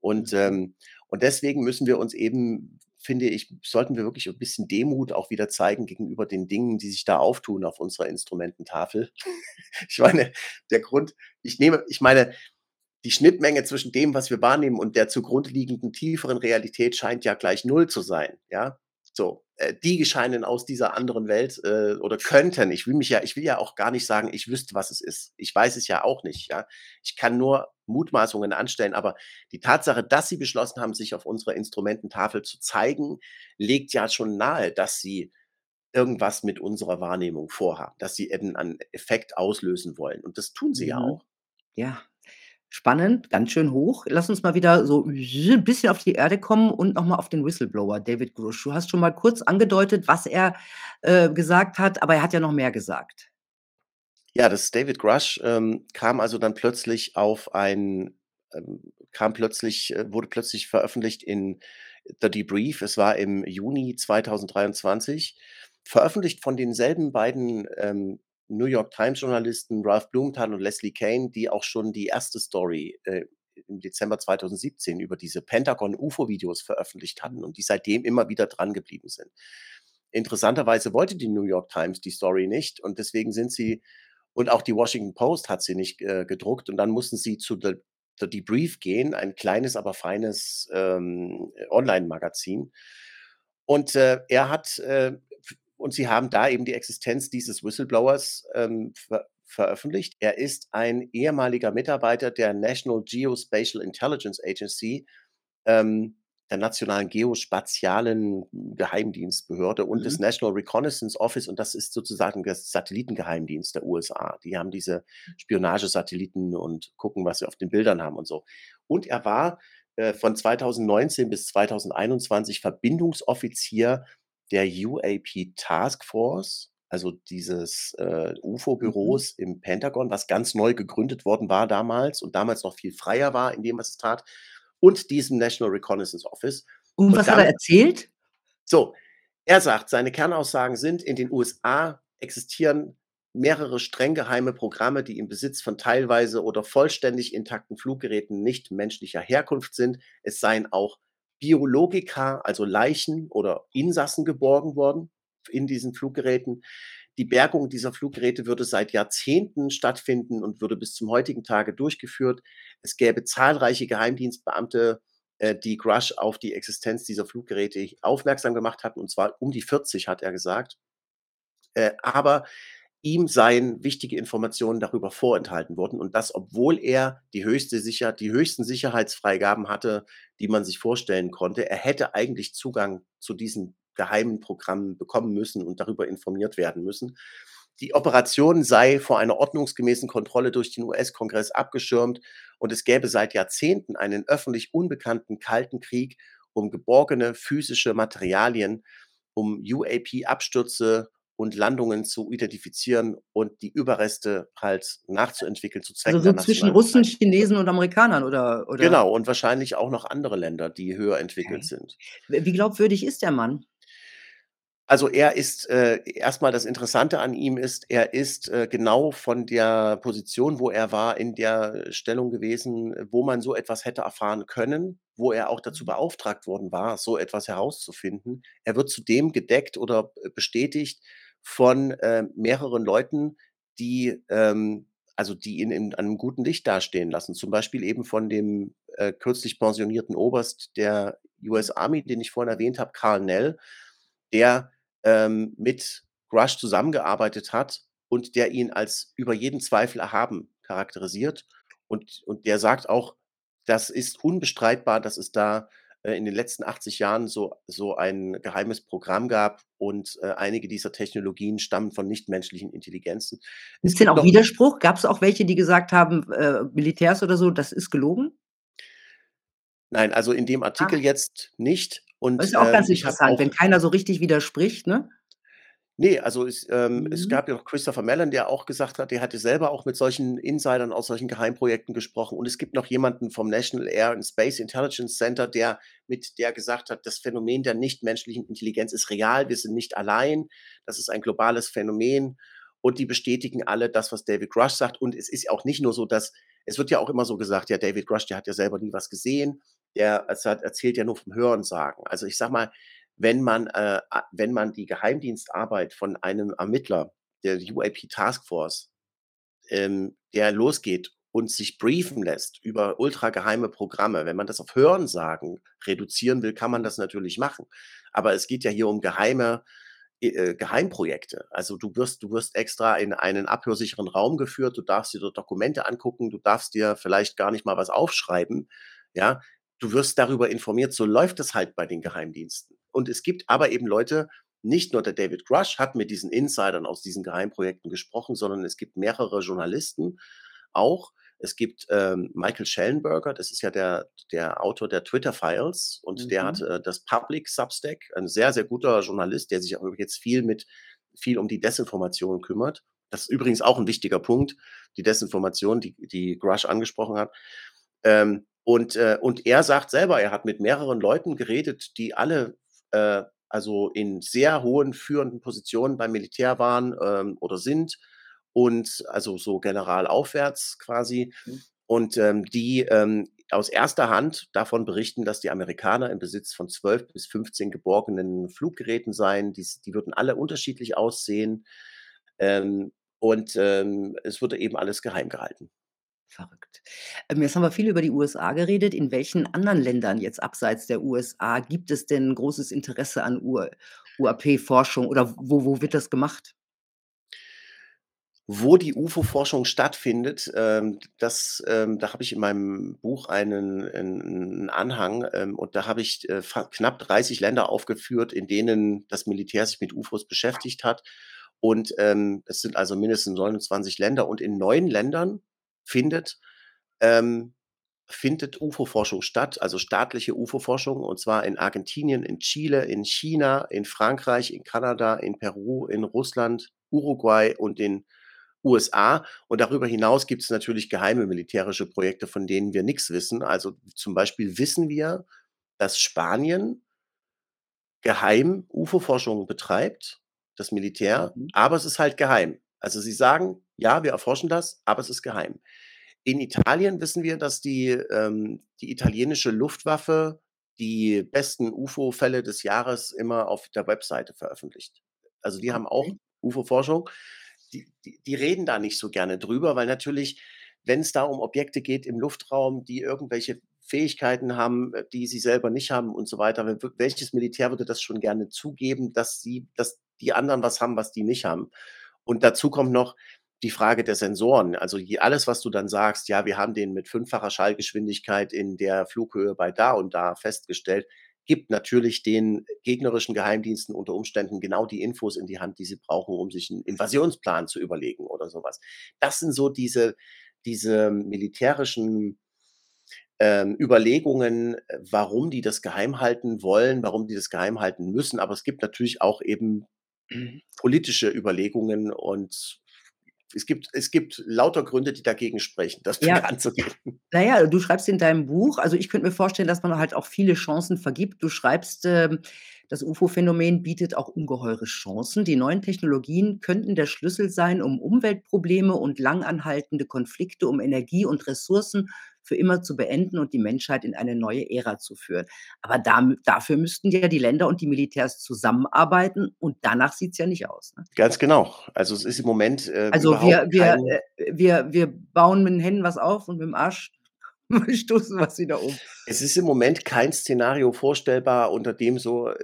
Und, Mhm. ähm und deswegen müssen wir uns eben finde ich, sollten wir wirklich ein bisschen Demut auch wieder zeigen gegenüber den Dingen, die sich da auftun auf unserer Instrumententafel. Ich meine, der Grund ich nehme ich meine, die Schnittmenge zwischen dem, was wir wahrnehmen und der zugrunde liegenden tieferen Realität scheint ja gleich null zu sein, ja? So, äh, die scheinen aus dieser anderen Welt äh, oder könnten. Ich will mich ja, ich will ja auch gar nicht sagen, ich wüsste, was es ist. Ich weiß es ja auch nicht. Ja, ich kann nur Mutmaßungen anstellen, aber die Tatsache, dass sie beschlossen haben, sich auf unserer Instrumententafel zu zeigen, legt ja schon nahe, dass sie irgendwas mit unserer Wahrnehmung vorhaben, dass sie eben einen Effekt auslösen wollen. Und das tun sie ja Mhm. auch. Ja, spannend, ganz schön hoch. Lass uns mal wieder so 'n bisschen auf die Erde kommen und noch mal auf den Whistleblower David Grusch. Du hast schon mal kurz angedeutet, was er, äh, gesagt hat, aber er hat ja noch mehr gesagt. Ja, das David Grush, ähm, kam also dann plötzlich auf ein ähm, kam plötzlich äh, wurde plötzlich veröffentlicht in The Debrief. Es war im Juni 2023, veröffentlicht von denselben beiden, ähm, New York Times Journalisten Ralph Blumenthal und Leslie Kean, die auch schon die erste Story, äh, im Dezember 2017 über diese Pentagon-UFO-Videos veröffentlicht hatten und die seitdem immer wieder dran geblieben sind. Interessanterweise wollte die New York Times die Story nicht und deswegen sind sie und auch die Washington Post hat sie nicht, äh, gedruckt und dann mussten sie zu The The Debrief gehen, ein kleines, aber feines, ähm, Online-Magazin. Und, äh, er hat, äh, und sie haben da eben die Existenz dieses Whistleblowers, ähm, ver veröffentlicht. Er ist ein ehemaliger Mitarbeiter der National Geospatial Intelligence Agency, ähm, der nationalen geospazialen Geheimdienstbehörde und des Mhm. National Reconnaissance Office und das ist sozusagen das Satellitengeheimdienst der USA. Die haben diese Spionagesatelliten und gucken, was sie auf den Bildern haben und so. Und er war, äh, von 2019 bis 2021 Verbindungsoffizier der UAP Task Force, also dieses, äh, Mhm. UFO-Büros im Pentagon, was ganz neu gegründet worden war damals und damals noch viel freier war in dem, was es tat, und diesem National Reconnaissance Office. Und Und was hat er erzählt? so, er sagt, seine Kernaussagen sind: „In den USA existieren mehrere streng geheime Programme, die im Besitz von teilweise oder vollständig intakten Fluggeräten nicht menschlicher Herkunft sind. Es seien auch Biologika, also Leichen oder Insassen geborgen worden in diesen Fluggeräten. Die Bergung dieser Fluggeräte würde seit Jahrzehnten stattfinden und würde bis zum heutigen Tage durchgeführt. Es gäbe zahlreiche Geheimdienstbeamte, äh, die Grush auf die Existenz dieser Fluggeräte aufmerksam gemacht hatten, und zwar um die 40, hat er gesagt. Äh, aber ihm seien wichtige Informationen darüber vorenthalten worden und das, obwohl er die höchste Sicher die höchsten Sicherheitsfreigaben hatte, die man sich vorstellen konnte. Er hätte eigentlich Zugang zu diesen geheimen Programmen bekommen müssen und darüber informiert werden müssen. Die Operation sei vor einer ordnungsgemäßen Kontrolle durch den US-Kongress abgeschirmt und es gäbe seit Jahrzehnten einen öffentlich unbekannten Kalten Krieg um geborgene physische Materialien, um UAP-Abstürze und Landungen zu identifizieren und die Überreste halt nachzuentwickeln zu Also Zwecken so der zwischen Russen, Verteidigung. Chinesen und Amerikanern oder oder? Genau, und wahrscheinlich auch noch andere Länder, die höher entwickelt Okay. sind. Wie glaubwürdig ist der Mann? Also, er ist, äh erst mal das Interessante an ihm ist, er ist, äh, genau von der Position, wo er war, in der Stellung gewesen, wo man so etwas hätte erfahren können, wo er auch dazu Mhm. beauftragt worden war, so etwas herauszufinden. Er wird zudem gedeckt oder b bestätigt von, äh, mehreren Leuten, die, ähm also, die ihn in einem guten Licht dastehen lassen. Zum Beispiel eben von dem, äh, kürzlich pensionierten Oberst der US Army, den ich vorhin erwähnt habe, Karl Nell, der, ähm, mit Grush zusammengearbeitet hat und der ihn als über jeden Zweifel erhaben charakterisiert. Und und der sagt auch: „Das ist unbestreitbar, dass es da, in den letzten 80 Jahren so so ein geheimes Programm gab und, äh, einige dieser Technologien stammen von nichtmenschlichen Intelligenzen.“ Es Gibt's denn auch Widerspruch? Gab's auch welche, die gesagt haben, äh, Militärs oder so, das ist gelogen? Nein, also, in dem Artikel Ah. jetzt nicht Das und, ist ja auch ähm, ganz habe interessant, wenn keiner so richtig widerspricht, ne? Ne, also, es ähm, es Mhm. gab ja auch Christopher Mellon, der auch gesagt hat, der hatte selber auch mit solchen Insidern aus solchen Geheimprojekten gesprochen. Und es gibt noch jemanden vom National Air and Space Intelligence Center, der mit der gesagt hat: „Das Phänomen der nichtmenschlichen Intelligenz ist real. Wir sind nicht allein. Das ist ein globales Phänomen.“ Und die bestätigen alle das, was David Grush sagt. Und es ist ja auch nicht nur so, dass es wird ja auch immer so gesagt: „Ja, David Grush, der hat ja selber nie was gesehen.“ der es hat erzählt ja nur vom Hörensagen. Also, ich sage mal, wenn man, äh, wenn man die Geheimdienstarbeit von einem Ermittler der UAP Task Force, ähm, der losgeht und sich briefen lässt über ultrageheime Programme, wenn man das auf Hörensagen reduzieren will, kann man das natürlich machen. Aber es geht ja hier um geheime äh, äh, Geheimprojekte. Also, du wirst du wirst extra in einen abhörsicheren Raum geführt, du darfst dir dort Dokumente angucken, du darfst dir vielleicht gar nicht mal was aufschreiben, ja? Du wirst darüber informiert, so läuft es halt bei den Geheimdiensten. Und es gibt aber eben Leute nicht nur der David Grush hat mit diesen Insidern aus diesen Geheimprojekten gesprochen, sondern es gibt mehrere Journalisten auch. Es gibt, ähm, Michael Shellenberger, das ist ja der der Autor der Twitter Files und der hat, Mhm. äh, das Public Substack, ein sehr, sehr guter Journalist, der sich auch jetzt viel mit viel um die Desinformation kümmert. Das ist übrigens auch 'n wichtiger Punkt, die Desinformation, die die Grush angesprochen hat. Ähm, und, äh und er sagt selber, er hat mit mehreren Leuten geredet, die alle, äh, also in sehr hohen führenden Positionen beim Militär waren, ähm, oder sind und also so General aufwärts quasi Mhm. und, ähm, die, ähm, aus erster Hand davon berichten, dass die Amerikaner im Besitz von 12 bis 15 geborgenen Fluggeräten seien. Dies die würden alle unterschiedlich aussehen, ähm, und, ähm, es wurde eben alles geheim gehalten. Verrückt. Ähm, jetzt haben wir viel über die USA geredet. In welchen anderen Ländern jetzt abseits der USA gibt es denn großes Interesse an UA UAP-Forschung oder wo wo wird das gemacht? Wo die UFO-Forschung stattfindet, ähm, das, ähm da habe ich in meinem Buch einen 'n 'n Anhang, und da habe ich, äh, knapp 30 Länder aufgeführt, in denen das Militär sich mit UFOs beschäftigt hat. Und, es sind also mindestens 29 Länder und in 9 Ländern findet ähm, findet UFO-Forschung statt, also staatliche UFO-Forschung, und zwar in Argentinien, in Chile, in China, in Frankreich, in Kanada, in Peru, in Russland, Uruguay und den USA. Und darüber hinaus gibt's natürlich geheime militärische Projekte, von denen wir nix wissen. Also, zum Beispiel wissen wir, dass Spanien geheim UFO-Forschung betreibt, das Militär, Mhm. aber es ist halt geheim. Also, sie sagen: „Ja, wir erforschen das, aber es ist geheim.“ In Italien wissen wir, dass die ähm, die italienische Luftwaffe die besten UFO-Fälle des Jahres immer auf der Webseite veröffentlicht. Also, die haben auch. UFO-Forschung. Die die die reden da nicht so gerne drüber, weil natürlich, wenn's da um Objekte geht im Luftraum, die irgendwelche Fähigkeiten haben, äh, die sie selber nicht haben und so weiter, welches Militär würde das schon gerne zugeben, dass sie dass die anderen was haben, was die nicht haben? Und dazu kommt noch die Frage der Sensoren. Also, alles, was du dann sagst: „Ja, wir haben den mit fünffacher Schallgeschwindigkeit in der Flughöhe bei da und da festgestellt“, gibt natürlich den gegnerischen Geheimdiensten unter Umständen genau die Infos in die Hand, die sie brauchen, um sich 'n Invasionsplan zu überlegen oder so was. Das sind so diese diese militärischen, ähm, Überlegungen, äh, warum die das geheim halten wollen, warum die das geheim halten müssen. Aber es gibt natürlich auch eben politische Überlegungen und es gibt es gibt lauter Gründe, die dagegen sprechen, das Ja. bekanntzugeben. Na ja, du schreibst in deinem Buch also, ich könnte mir vorstellen, dass man halt auch viele Chancen vergibt. Du schreibst, ähm: „Das UFO-Phänomen bietet auch ungeheure Chancen. Die neuen Technologien könnten der Schlüssel sein, um Umweltprobleme und lang anhaltende Konflikte um Energie und Ressourcen für immer zu beenden und die Menschheit in eine neue Ära zu führen.“ Aber da dafür müssten ja die Länder und die Militärs zusammenarbeiten und danach sieht's ja nicht aus, ne? Ganz genau. Also, es ist im Moment, äh, Also, wir wir, kein äh wir wir bauen mit 'n Händen was auf und mit 'm Arsch stoßen wir's wieder um. Es ist im Moment kein Szenario vorstellbar, unter dem so äh,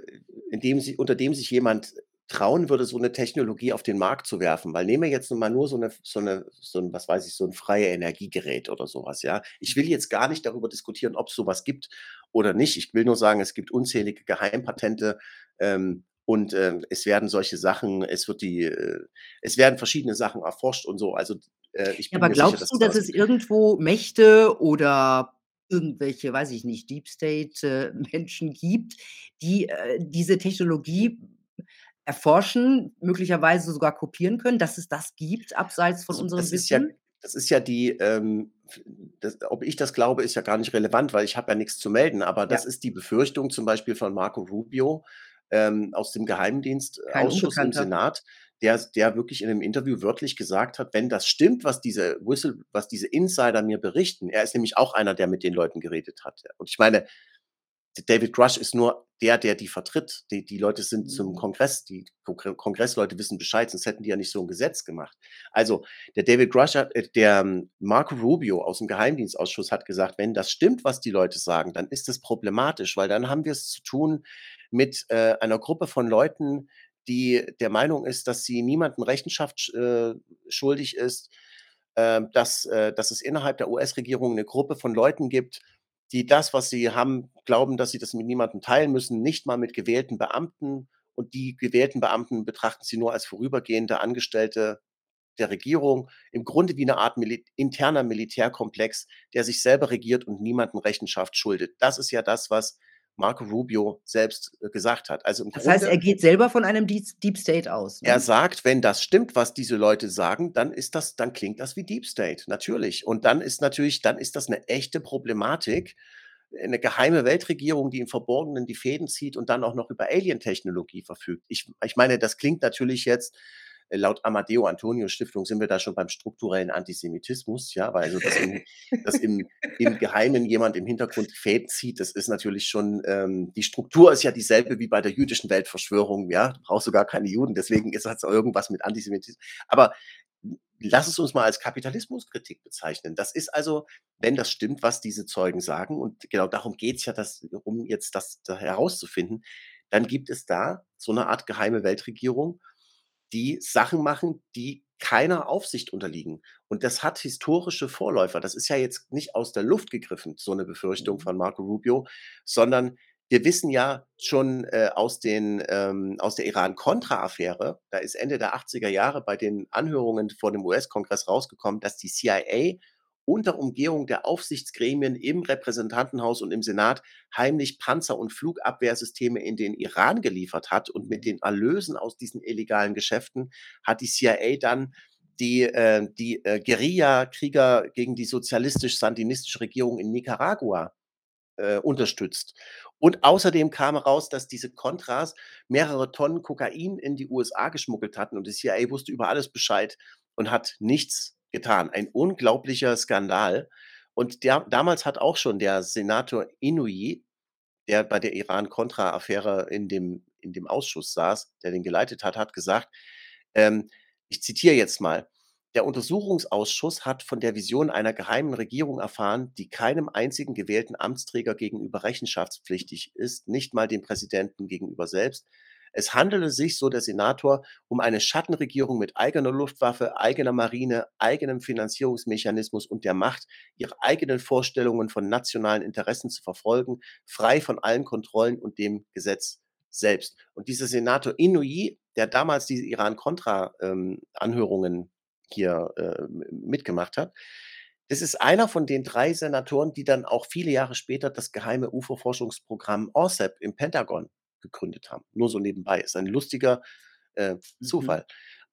in dem si unter dem sich jemand trauen würde, so 'ne Technologie auf den Markt zu werfen. Weil nehmen wir jetzt mal nur so 'ne so 'ne so 'n, was weiß ich, so 'n Freie-Energiegerät oder so was, ja? Ich will jetzt gar nicht darüber diskutieren, ob's so was gibt oder nicht. Ich will nur sagen, es gibt unzählige Geheimpatente, ähm, und, ähm, es werden solche Sachen es wird die äh, es werden verschiedene Sachen erforscht und so. Also, äh, ich Ja, aber sicher, glaubst dass du, dass es irgendwo Mächte oder irgendwelche, weiß ich nicht, Deep State, äh, Menschen gibt, die, äh, diese Technologie erforschen, möglicherweise sogar kopieren können, dass es das gibt abseits von Also, unserem das ist ja Wissen? das ist ja die, ähm, das ob ich das glaube, ist ja gar nicht relevant, weil ich habe ja nix zu melden. Aber Ja. das ist die Befürchtung zum Beispiel von Marco Rubio, ähm, aus dem Geheimdienstausschuss im. Senat, der der wirklich in 'nem Interview wörtlich gesagt hat: „Wenn das stimmt, was diese Whistle was diese Insider mir berichten“ er ist nämlich auch einer, der mit den Leuten geredet hat. Und ich meine, David Grush ist nur der, der die vertritt. Die die Leute sind zum Mhm. Kongress die Kongre Kongressleute wissen Bescheid, sonst hätten die ja nicht so 'n Gesetz gemacht. Also, der David Grush hat äh, der, ähm, Marco Rubio aus'm Geheimdienstausschuss hat gesagt: „Wenn das stimmt, was die Leute sagen, dann ist das problematisch, weil dann haben wir's zu tun mit, äh, einer Gruppe von Leuten, die der Meinung ist, dass sie niemandem Rechenschaft sch äh, schuldig ist, ähm, dass äh, dass es innerhalb der US-Regierung 'ne Gruppe von Leuten gibt, die das, was sie haben glauben, dass sie das mit niemandem teilen müssen, nicht mal mit gewählten Beamten. Und die gewählten Beamten betrachten sie nur als vorübergehende Angestellte der Regierung. Im Grunde wie 'ne Art Mili interner Militärkomplex, der sich selber regiert und niemandem Rechenschaft schuldet.“ Das ist ja das, was Marco Rubio selbst, äh, gesagt hat. Also, Das heißt, er Grunde geht selber von einem Deep State aus, er ne? sagt, wenn das stimmt, was diese Leute sagen, dann ist das dann klingt das wie Deep State, natürlich. Und dann ist natürlich dann ist das 'ne echte Problematik, äh, 'ne geheime Weltregierung, die im Verborgenen die Fäden zieht und dann auch noch über Alientechnologie verfügt. Ich ich meine, das klingt natürlich jetzt laut Amadeo Antonio Stiftung sind wir da schon beim strukturellen Antisemitismus, ja, weil also, dass im dass im im Geheimen jemand im Hintergrund die Fäden zieht, das ist natürlich schon ähm, die Struktur ist ja dieselbe wie bei der jüdischen Weltverschwörung, ja? Brauchst du gar keine Juden, deswegen ist auch irgendwas mit Antisemitis aber lass es uns mal als Kapitalismuskritik bezeichnen. Das ist also wenn das stimmt, was diese Zeugen sagen und genau darum geht's ja, das um jetzt das da herauszufinden, dann gibt es da so 'ne Art geheime Weltregierung, die Sachen machen, die keiner Aufsicht unterliegen. Und das hat historische Vorläufer. Das ist ja jetzt nicht aus der Luft gegriffen, so 'ne Befürchtung Mhm. von Marco Rubio, sondern wir wissen ja schon, äh, aus den ähm, aus der Iran-Contra-Affäre, da ist Ende der 80er Jahre bei den Anhörungen vor dem US-Kongress rausgekommen, dass die CIA unter Umgehung der Aufsichtsgremien im Repräsentantenhaus und im Senat heimlich Panzer und Flugabwehrsysteme in den Iran geliefert hat. Und mit Mhm. den Erlösen aus diesen illegalen Geschäften hat die CIA dann die äh, die, äh, Guerillakrieger gegen die sozialistisch-sandinistische Regierung in Nicaragua, äh, unterstützt. Und außerdem kam raus, dass diese Contras mehrere Tonnen Kokain in die USA geschmuggelt hatten und die CIA wusste über alles Bescheid und hat nichts getan. Ein unglaublicher Skandal. Und der damals hat auch schon der Senator Inouye, der bei der Iran-Contra-Affäre in dem in dem Ausschuss saß, der den geleitet hat, hat gesagt, ähm, ich zitiere jetzt mal: „Der Untersuchungsausschuss hat von der Vision einer geheimen Regierung erfahren, die keinem einzigen gewählten Amtsträger gegenüber rechenschaftspflichtig ist, nicht mal dem Präsidenten gegenüber selbst. Es handele sich, so der Senator, um eine Schattenregierung mit eigener Luftwaffe, eigener Marine, eigenem Finanzierungsmechanismus und der Macht, ihre eigenen Vorstellungen von nationalen Interessen zu verfolgen, frei von allen Kontrollen und dem Gesetz selbst.“ Und dieser Senator Inouye, der damals diese Iran-Contra, ähm, hier, äh, m mitgemacht hat, das ist einer von den 3 Senatoren, die dann auch viele Jahre später das geheime UFO-Forschungsprogramm ORCEP im Pentagon gegründet haben. Nur so nebenbei. Ist ein lustiger, äh, Mhm. Zufall.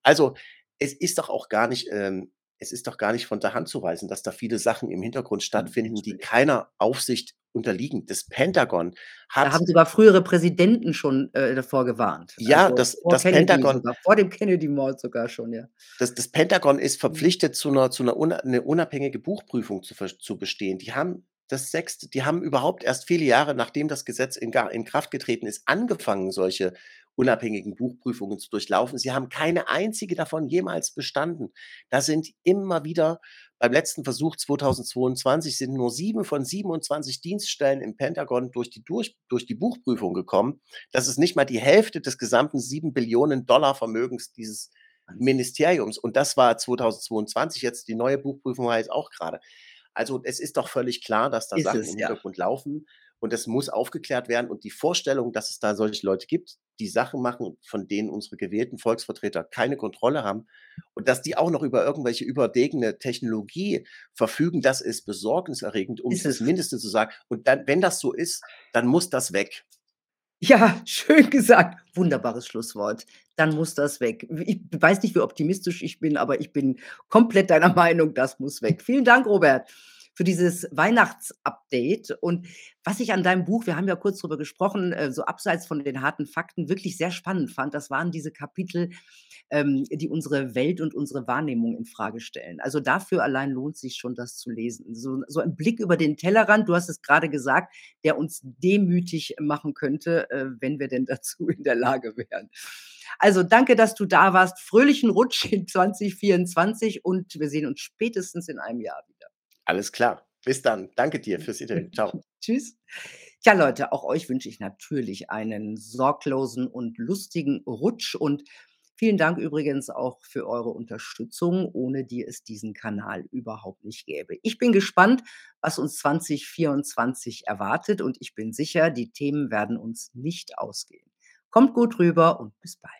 Also, es ist doch auch gar nicht ähm, es ist doch gar nicht von der Hand zu weisen, dass da viele Sachen im Hintergrund Hm, stattfinden, die keiner Aufsicht unterliegen. Das Pentagon Da hat haben sogar frühere Präsidenten schon, äh, davor gewarnt. Ja, Also, das das Kennedy Pentagon sogar, vor dem Kennedy-Mord sogar schon, ja. das das Pentagon ist Mhm. verpflichtet, zu 'ner zu 'ner una 'ne unabhängige Buchprüfung zu zu bestehen. Die haben das 6. die haben überhaupt erst viele Jahre, nachdem das Gesetz in in Kraft getreten ist, angefangen, solche unabhängigen Buchprüfungen zu durchlaufen. Sie haben keine einzige davon jemals bestanden. Da sind immer wieder beim letzten Versuch 2022 sind nur 7 von 27 Dienststellen im Pentagon durch die durch durch die Buchprüfung gekommen. Das ist nicht mal die Hälfte des gesamten 7.000.000.000 Vermögens dieses. Ministeriums. Und das war 2022. Jetzt die neue Buchprüfung war jetzt auch grade. Also, es ist doch völlig klar, dass da Ist Sachen es, im ja. Hintergrund laufen und das muss aufgeklärt werden. Und die Vorstellung, dass es da solche Leute gibt, die Sachen machen, von denen unsere gewählten Volksvertreter keine Kontrolle haben und dass die auch noch über irgendwelche überlegene Technologie verfügen, das ist besorgniserregend, um's Ist das es. Mindeste zu sagen. Und dann wenn das so ist, dann muss das weg. Ja, schön gesagt. Wunderbares Schlusswort. Dann muss das weg. Ich weiß nicht, wie optimistisch ich bin, aber ich bin komplett deiner Meinung, das muss weg. Vielen Dank, Robert, für dieses Weihnachtsupdate. Und was ich an deinem Buch wir haben ja kurz drüber gesprochen, äh, so abseits von den harten Fakten wirklich sehr spannend fand, das waren diese Kapitel, ähm, die unsere Welt und unsere Wahrnehmung infrage stellen. Also, dafür allein lohnt sich schon, das zu lesen. So so ein Blick über den Tellerrand, du hast es grade gesagt, der uns demütig machen könnte, äh, wenn wir denn dazu in der Lage wären. Also, danke, dass du da warst. Fröhlichen Rutsch in 2024 und wir sehen uns spätestens in einem Jahr wieder. Alles klar. Bis dann. Danke dir fürs Interview. Tschau. Tschüss. Tja, Leute, auch euch wünsche ich natürlich einen sorglosen und lustigen Rutsch und vielen Dank übrigens auch für eure Unterstützung, ohne die es diesen Kanal überhaupt nicht gäbe. Ich bin gespannt, was uns 2024 erwartet und ich bin sicher, die Themen werden uns nicht ausgehen. Kommt gut rüber und bis bald.